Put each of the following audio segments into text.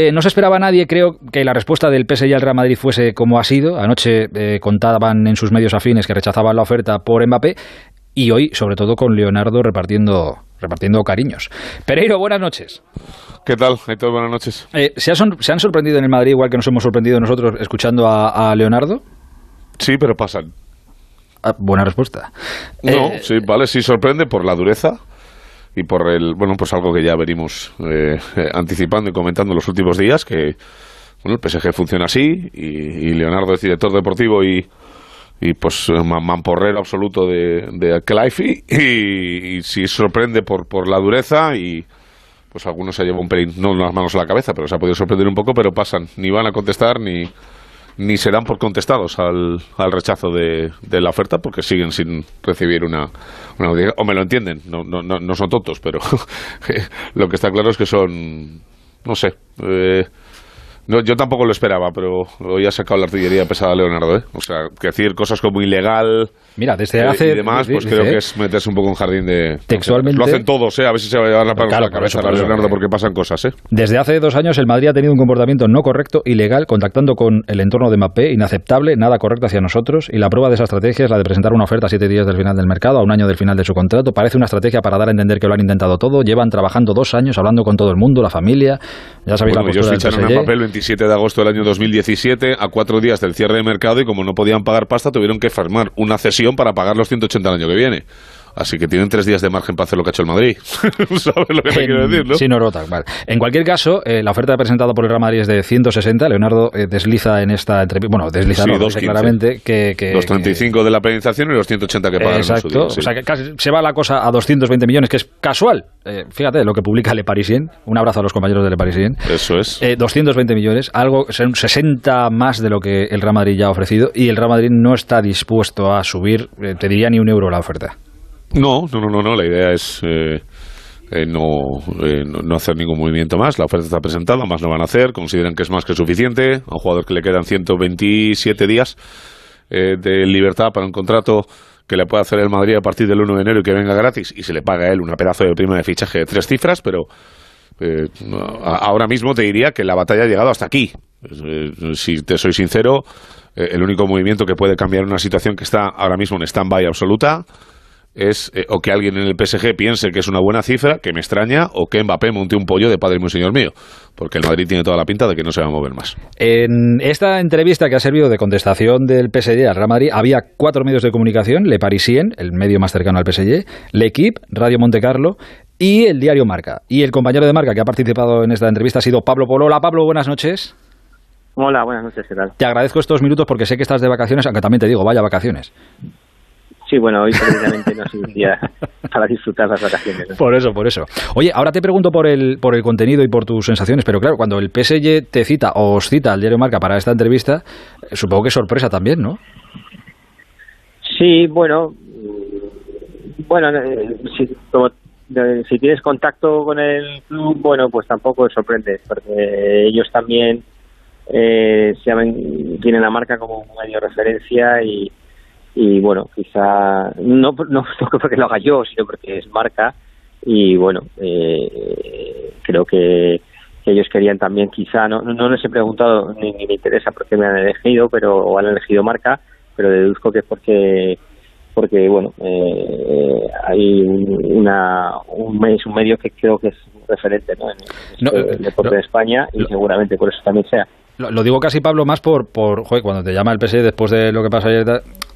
Eh, no se esperaba nadie, creo, que la respuesta del PSG al Real Madrid fuese como ha sido. Anoche eh, contaban en sus medios afines que rechazaban la oferta por Mbappé y hoy, sobre todo, con Leonardo repartiendo, repartiendo cariños. Pereiro, buenas noches. ¿Qué tal, Héctor? Buenas noches. Eh, ¿se, han sorprendido en el Madrid igual que nos hemos sorprendido nosotros escuchando a, Leonardo? Sí, pero pasan. Ah, buena respuesta. No, sí, vale, sí sorprende por la dureza y por el, bueno, pues algo que ya venimos eh, anticipando y comentando en los últimos días, que bueno, el PSG funciona así y, Leonardo es director deportivo y, y pues mamporrero absoluto de, de Clive y, sí sorprende por, por la dureza y pues algunos se llevan un pelín, no las manos a la cabeza, pero se ha podido sorprender un poco, pero pasan, ni van a contestar ni ni se dan por contestados al, al rechazo de, de, la oferta porque siguen sin recibir una, una o me lo entienden, no, no, no son tontos, pero lo que está claro es que son, no sé, eh, no, yo tampoco lo esperaba, pero hoy ha sacado la artillería pesada Leonardo, ¿eh? O sea, que decir cosas como ilegal Mira, desde hace... y demás, pues creo que es meterse un poco en jardín de... Textualmente... Lo hacen todos, ¿eh? A ver si se va a llevar la a la cabeza a Leonardo, porque pasan cosas, ¿eh? Desde hace dos años el Madrid ha tenido un comportamiento no correcto, ilegal, contactando con el entorno de Mbappé, inaceptable, nada correcto hacia nosotros, y la prueba de esa estrategia es la de presentar una oferta a siete días del final del mercado, a un año del final de su contrato. Parece una estrategia para dar a entender que lo han intentado todo. Llevan trabajando dos años, hablando con todo el mundo, la familia. Ya sabéis bueno, la postura ellos ficharon a papel el 27 de agosto del año 2017 a cuatro días del cierre de mercado y como no podían pagar pasta tuvieron que firmar una cesión para pagar los 180 el año que viene. Así que tienen tres días de margen para hacer lo que ha hecho el Madrid. ¿Sabes lo que te quiero decir, no? Sí, no rota. Vale. En cualquier caso, eh, la oferta presentada por el Real Madrid es de 160. Leonardo eh, desliza en esta entrevista, bueno, desliza sí, claramente que, que, Los 35 de la penalización y los 180 que pagan. Exacto. o sea, que casi se va la cosa a 220 millones, que es casual. Eh, fíjate lo que publica Le Parisien. Un abrazo a los compañeros de Le Parisien. Eso es. 220 millones, algo, 60 más de lo que el Real Madrid ya ha ofrecido y el Real Madrid no está dispuesto a subir, te diría, ni un euro la oferta. No, no, no, no, la idea es eh, eh, no, eh, no, hacer ningún movimiento más. La oferta está presentada, más no van a hacer. Consideran que es más que suficiente. A un jugador que le quedan 127 días de libertad para un contrato que le puede hacer el Madrid a partir del 1 de enero y que venga gratis y se le paga a él una pedazo de prima de fichaje de tres cifras, pero ahora mismo te diría que la batalla ha llegado hasta aquí. si te soy sincero, el único movimiento que puede cambiar una situación que está ahora mismo en stand-by absoluta es eh, o que alguien en el PSG piense que es una buena cifra, que me extraña, o que Mbappé monte un pollo de padre y un señor mío, porque el Madrid tiene toda la pinta de que no se va a mover más. En esta entrevista que ha servido de contestación del PSG al Real Madrid, había cuatro medios de comunicación, Le Parisien, el medio más cercano al PSG, L'Equipe, Radio Montecarlo y el diario Marca. Y el compañero de Marca que ha participado en esta entrevista ha sido Pablo Polo. Hola Pablo, buenas noches. Hola, buenas noches, ¿qué tal? Te agradezco estos minutos porque sé que estás de vacaciones, aunque también te digo, vaya vacaciones. Sí, bueno, hoy precisamente no es un día para disfrutar las vacaciones. Por eso, por eso. Oye, ahora te pregunto por el, por el contenido y por tus sensaciones, pero claro, cuando el PSG te cita o os cita al diario Marca para esta entrevista, eh, supongo que es sorpresa también, ¿no? Sí, bueno, bueno, eh, si, si tienes contacto con el club, bueno, pues tampoco sorprende, porque ellos también eh, se tienen la marca como un medio de referencia y y bueno, quizá no, no, porque lo haga yo, sino porque es marca y bueno, eh, creo que, ellos querían también quizá, no, no les he preguntado ni, me interesa por qué me han elegido, pero o han elegido marca, pero deduzco que es porque porque bueno eh, hay una un, es un medio que creo que es referente ¿no? en el deporte de España y seguramente por eso también sea lo, digo casi, Pablo, más por, por joder, cuando te llama el PS después de lo que pasó ayer,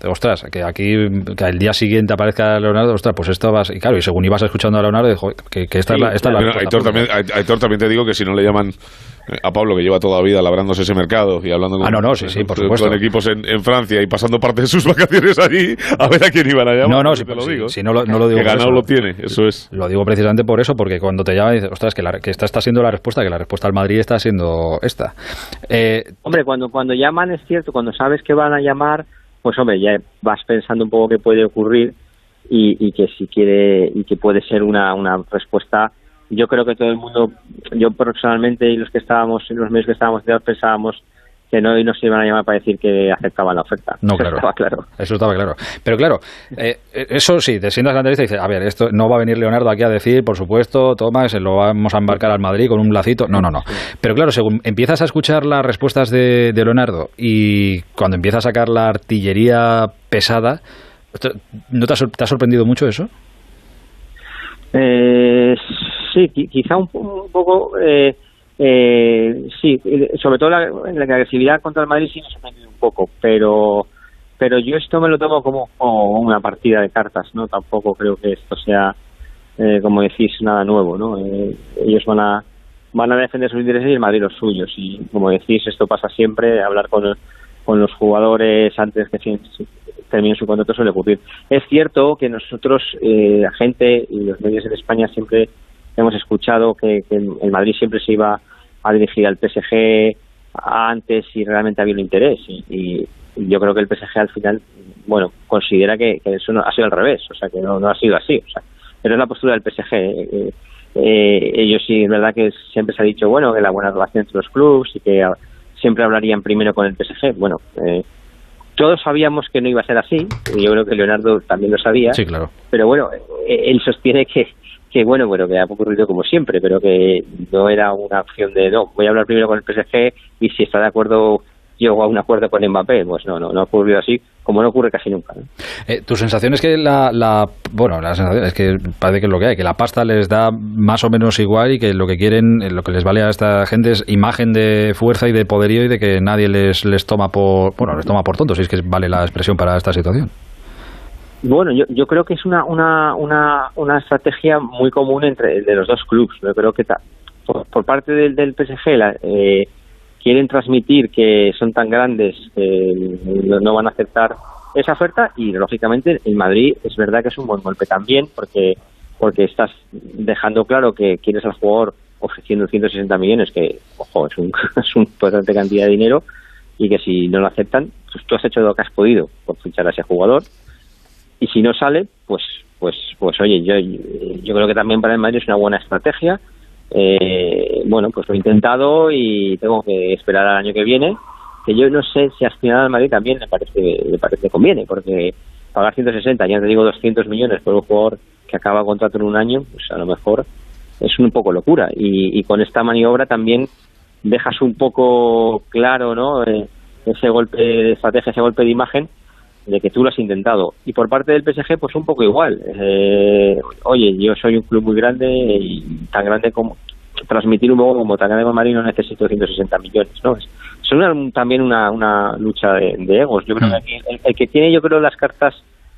ostras, que aquí, que el día siguiente aparezca Leonardo, ostras, pues esto vas, y claro, y según ibas escuchando a Leonardo, joder, que, esta es la... Esta Aitor, también, Aitor también te digo que si no le llaman a Pablo, que lleva toda la vida labrándose ese mercado y hablando con, ah, no, no, sí, sí, por supuesto. con equipos en, en, Francia y pasando parte de sus vacaciones allí, a ver a quién iban a llamar. No, no, si, te lo digo. Si, no, lo, no lo digo que ganado lo tiene, eso es. Lo digo precisamente por eso, porque cuando te llaman dices, ostras, que, la, que esta está siendo la respuesta, que la respuesta al Madrid está siendo esta. Eh, hombre, cuando, cuando llaman es cierto, cuando sabes que van a llamar, pues hombre, ya vas pensando un poco qué puede ocurrir y, y que si quiere, y que puede ser una, una respuesta yo creo que todo el mundo, yo personalmente y los que estábamos, los medios que estábamos pensábamos que no, y no se iban a llamar para decir que aceptaban la oferta. No, claro. Estaba claro. Eso estaba claro. Pero claro, eh, eso sí, te sientas en la entrevista y dices, a ver, esto no va a venir Leonardo aquí a decir, por supuesto, toma, se lo vamos a embarcar al Madrid con un lacito. No, no, no. Pero claro, según empiezas a escuchar las respuestas de, Leonardo y cuando empieza a sacar la artillería pesada, ¿no te ha, sorprendido mucho eso? Eh, sí, quizá un, poco... Eh, eh, sí, sobre todo la, la, agresividad contra el Madrid sí me ha sorprendido un poco, pero pero yo esto me lo tomo como, una partida de cartas, ¿no? Tampoco creo que esto sea, eh, como decís, nada nuevo, ¿no? Eh, ellos van a van a defender sus intereses y el Madrid los suyos y como decís esto pasa siempre hablar con, con los jugadores antes que terminen su contrato suele ocurrir es cierto que nosotros eh, la gente y los medios en España siempre hemos escuchado que, el Madrid siempre se iba a dirigir al PSG antes si realmente había un interés. Y, yo creo que el PSG al final bueno considera que, eso no, ha sido al revés o sea que no, no ha sido así o sea pero es la postura del PSG eh, eh, ellos sí es verdad que siempre se ha dicho bueno que la buena relación entre los clubes y que siempre hablarían primero con el PSG bueno eh, todos sabíamos que no iba a ser así y yo creo que Leonardo también lo sabía sí claro. pero bueno él sostiene que que bueno, bueno, que ha ocurrido como siempre, pero que no era una opción de, no, voy a hablar primero con el PSG y si está de acuerdo llego a un acuerdo con Mbappé, pues no, no, no ha ocurrido así, como no ocurre casi nunca. Eh, ¿Tu sensación es que la, la, bueno, la sensación es que parece que es lo que hay, que la pasta les da más o menos igual y que lo que quieren, lo que les vale a esta gente es imagen de fuerza y de poderío y de que nadie les, les toma por, bueno, les toma por tontos, si es que vale la expresión para esta situación? Bueno, yo, yo creo que es una, una, una, una estrategia muy común entre de los dos clubes. Yo creo que por, parte del, del PSG eh, quieren transmitir que son tan grandes que no van a aceptar esa oferta y lógicamente en Madrid es verdad que es un buen golpe también porque porque estás dejando claro que quieres al jugador ofreciendo 160 millones que ojo es un es una importante cantidad de dinero y que si no lo aceptan pues tú has hecho lo que has podido por fichar a ese jugador y si no sale, pues, pues, pues oye, yo, yo creo que también para el Madrid es una buena estrategia. Eh, bueno, pues lo he intentado y tengo que esperar al año que viene, que yo no sé si final al Madrid también le parece, le parece conviene, porque pagar 160, ya te digo 200 millones por un jugador que acaba contrato en un año, pues a lo mejor es un poco locura. Y, y con esta maniobra también dejas un poco claro, ¿no? Eh, ese golpe de estrategia, ese golpe de imagen de que tú lo has intentado. Y por parte del PSG, pues un poco igual. Eh, oye, yo soy un club muy grande y tan grande como transmitir un poco como tan grande como Marino necesito 160 millones, ¿no? Es, también una, una lucha de, egos. Yo creo que mm. el, que tiene, yo creo, las cartas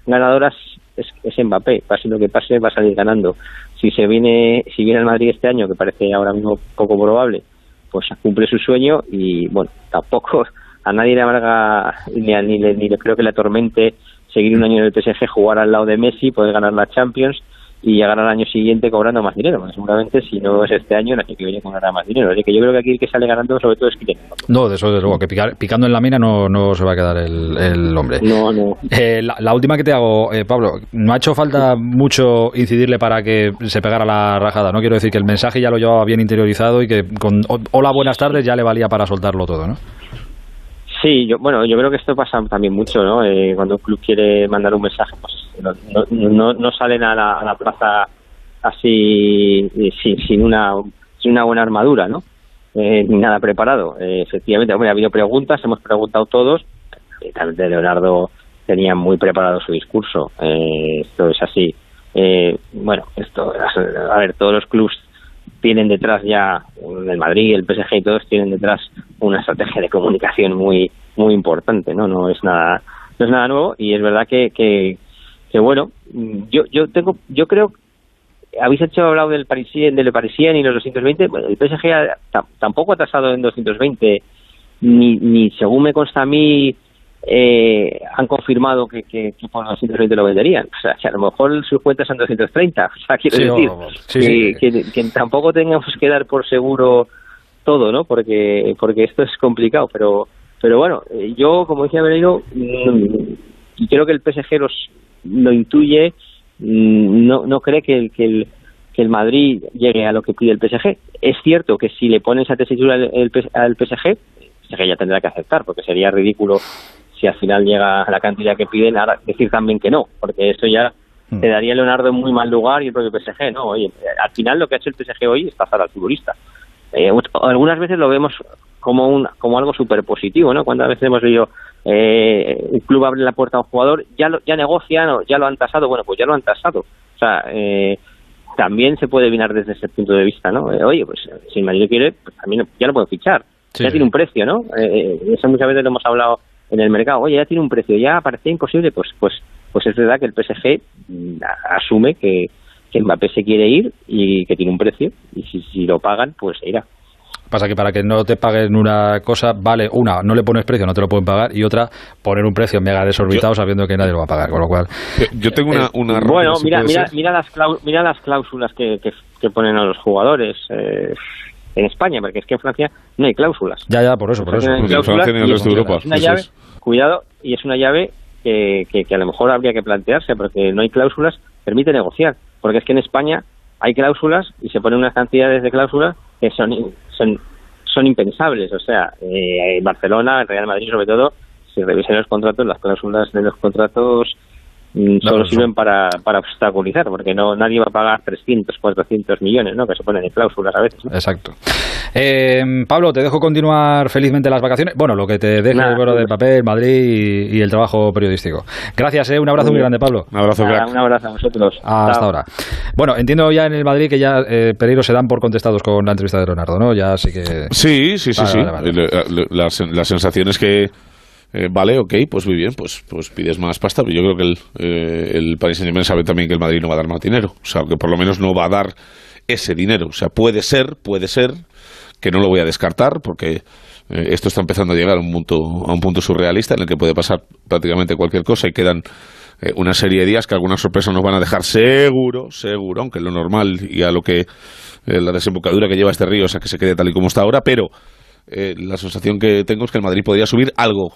ganadoras es, es Mbappé. Pase lo que pase, va a salir ganando. Si se viene, si viene el Madrid este año, que parece ahora mismo poco probable, pues cumple su sueño y, bueno, tampoco a nadie le amarga ni, ni, ni le creo que le atormente seguir un año en el PSG, jugar al lado de Messi, poder ganar la Champions y llegar al año siguiente cobrando más dinero. seguramente si no es este año, el año que viene cobrará más dinero. Así que yo creo que aquí el que sale ganando sobre todo es Kylian No, de eso desde luego, que picando en la mina no, no se va a quedar el, hombre. No, no. Eh, la, última que te hago, eh, Pablo, no ha hecho falta mucho incidirle para que se pegara la rajada. No quiero decir que el mensaje ya lo llevaba bien interiorizado y que con hola, buenas tardes ya le valía para soltarlo todo, ¿no? Sí, yo, bueno, yo creo que esto pasa también mucho, ¿no? Eh, cuando un club quiere mandar un mensaje, pues no, no, salen a la, plaza así sin, sin, una, sin una buena armadura, ¿no? Eh, ni nada preparado. Eh, efectivamente, ha habido preguntas, hemos preguntado todos. de Leonardo tenía muy preparado su discurso. esto es así. bueno, esto, a ver, todos los clubs tienen detrás ya, el Madrid, el PSG y todos tienen detrás una estrategia de comunicación muy muy importante, ¿no? No es nada no es nada nuevo y es verdad que, que, bueno, yo yo tengo yo creo habéis hecho hablado del Parisien, del Parisien y los 220, bueno, el PSG tampoco ha tasado en 220 ni ni según me consta a mí eh, han confirmado que, que, que, por 220 lo venderían. O sea, que a lo mejor sus cuentas son 230. O sea, quiero decir que, tampoco tengamos que dar por seguro todo, ¿no? Porque, porque esto es complicado. Pero, pero bueno, eh, yo, como decía Benito, mm, creo que el PSG los, lo intuye, mm, no, no cree que el, que el que el Madrid llegue a lo que pide el PSG. Es cierto que si le pones esa tesitura al, al PSG, PSG ya tendrá que aceptar, porque sería ridículo si al final llega la cantidad que piden, ahora decir también que no, porque eso ya mm. te daría Leonardo en muy mal lugar y el propio PSG, ¿no? Oye, al final lo que ha hecho el PSG hoy es pasar al futbolista. Eh, algunas veces lo vemos como un, como algo súper positivo, ¿no? Cuántas veces hemos leído eh, un club abre la puerta a un jugador, ya lo, ya negocian o ya lo han tasado, bueno, pues ya lo han tasado. O sea, eh, también se puede mirar desde ese punto de vista, ¿no? Eh, oye, pues si el Madrid quiere, pues también ya lo puedo fichar. Ya tiene un precio, ¿no? Eh, eso muchas veces lo hemos hablado en el mercado. Oye, ya tiene un precio, ya parecía imposible, pues pues pues es verdad que el PSG mm, asume que, que Mbappé se quiere ir y que tiene un precio y si, si lo pagan, pues se irá. Pasa que para que no te paguen una cosa, vale, una, no le pones precio, no te lo pueden pagar, y otra, poner un precio mega desorbitado sabiendo que nadie lo va a pagar, con lo cual... Yo tengo una... una bueno, mira, mira, mira, las mira las cláusulas que, que, ponen a los jugadores eh, en España, porque es que en Francia no hay cláusulas. Ya, ya, por eso, por eso. En Francia ni en el resto de Europa. Es una llave, cuidado, y es una llave que, que, a lo mejor habría que plantearse, porque no hay cláusulas, permite negociar. Porque es que en España hay cláusulas y se ponen unas cantidades de cláusulas que son, son, son impensables. O sea, eh, Barcelona, Real Madrid sobre todo, si revisan los contratos, las cláusulas de los contratos solo sirven para, para obstaculizar, porque no nadie va a pagar 300, 400 millones, ¿no? que se ponen en cláusulas a veces. Exacto. Eh, Pablo, te dejo continuar felizmente las vacaciones. Bueno, lo que te deje el vuelo de papel, Madrid y, el trabajo periodístico. Gracias, ¿eh? un abrazo muy, grande, Pablo. Un abrazo, Un abrazo a vosotros. Hasta ahora. Bueno, entiendo ya en el Madrid que ya eh, Pereiro se dan por contestados con la entrevista de Leonardo, ¿no? Ya sí que. Sí, sí, sí, sí. la, la sensación es que eh, vale, ok, pues muy bien, pues, pues pides más pasta. Pero yo creo que el, eh, el Paris Saint sabe también que el Madrid no va a dar más dinero. O sea, que por lo menos no va a dar ese dinero. O sea, puede ser, puede ser, que no lo voy a descartar, porque eh, esto está empezando a llegar a un, punto, a un punto surrealista en el que puede pasar prácticamente cualquier cosa y quedan una serie de días que algunas sorpresas nos van a dejar seguro, seguro, aunque lo normal y a lo que la desembocadura que lleva este río, o sea, que se quede tal y como está ahora, pero la sensación que tengo es que el Madrid podría subir algo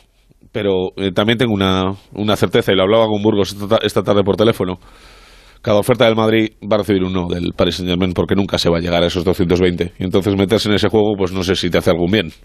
pero eh, también tengo una, una, certeza, y lo hablaba con Burgos esta, tarde por teléfono. Cada oferta del Madrid va a recibir un no del Paris Saint Germain porque nunca se va a llegar a esos 220. Y entonces meterse en ese juego, pues no sé si te hace algún bien.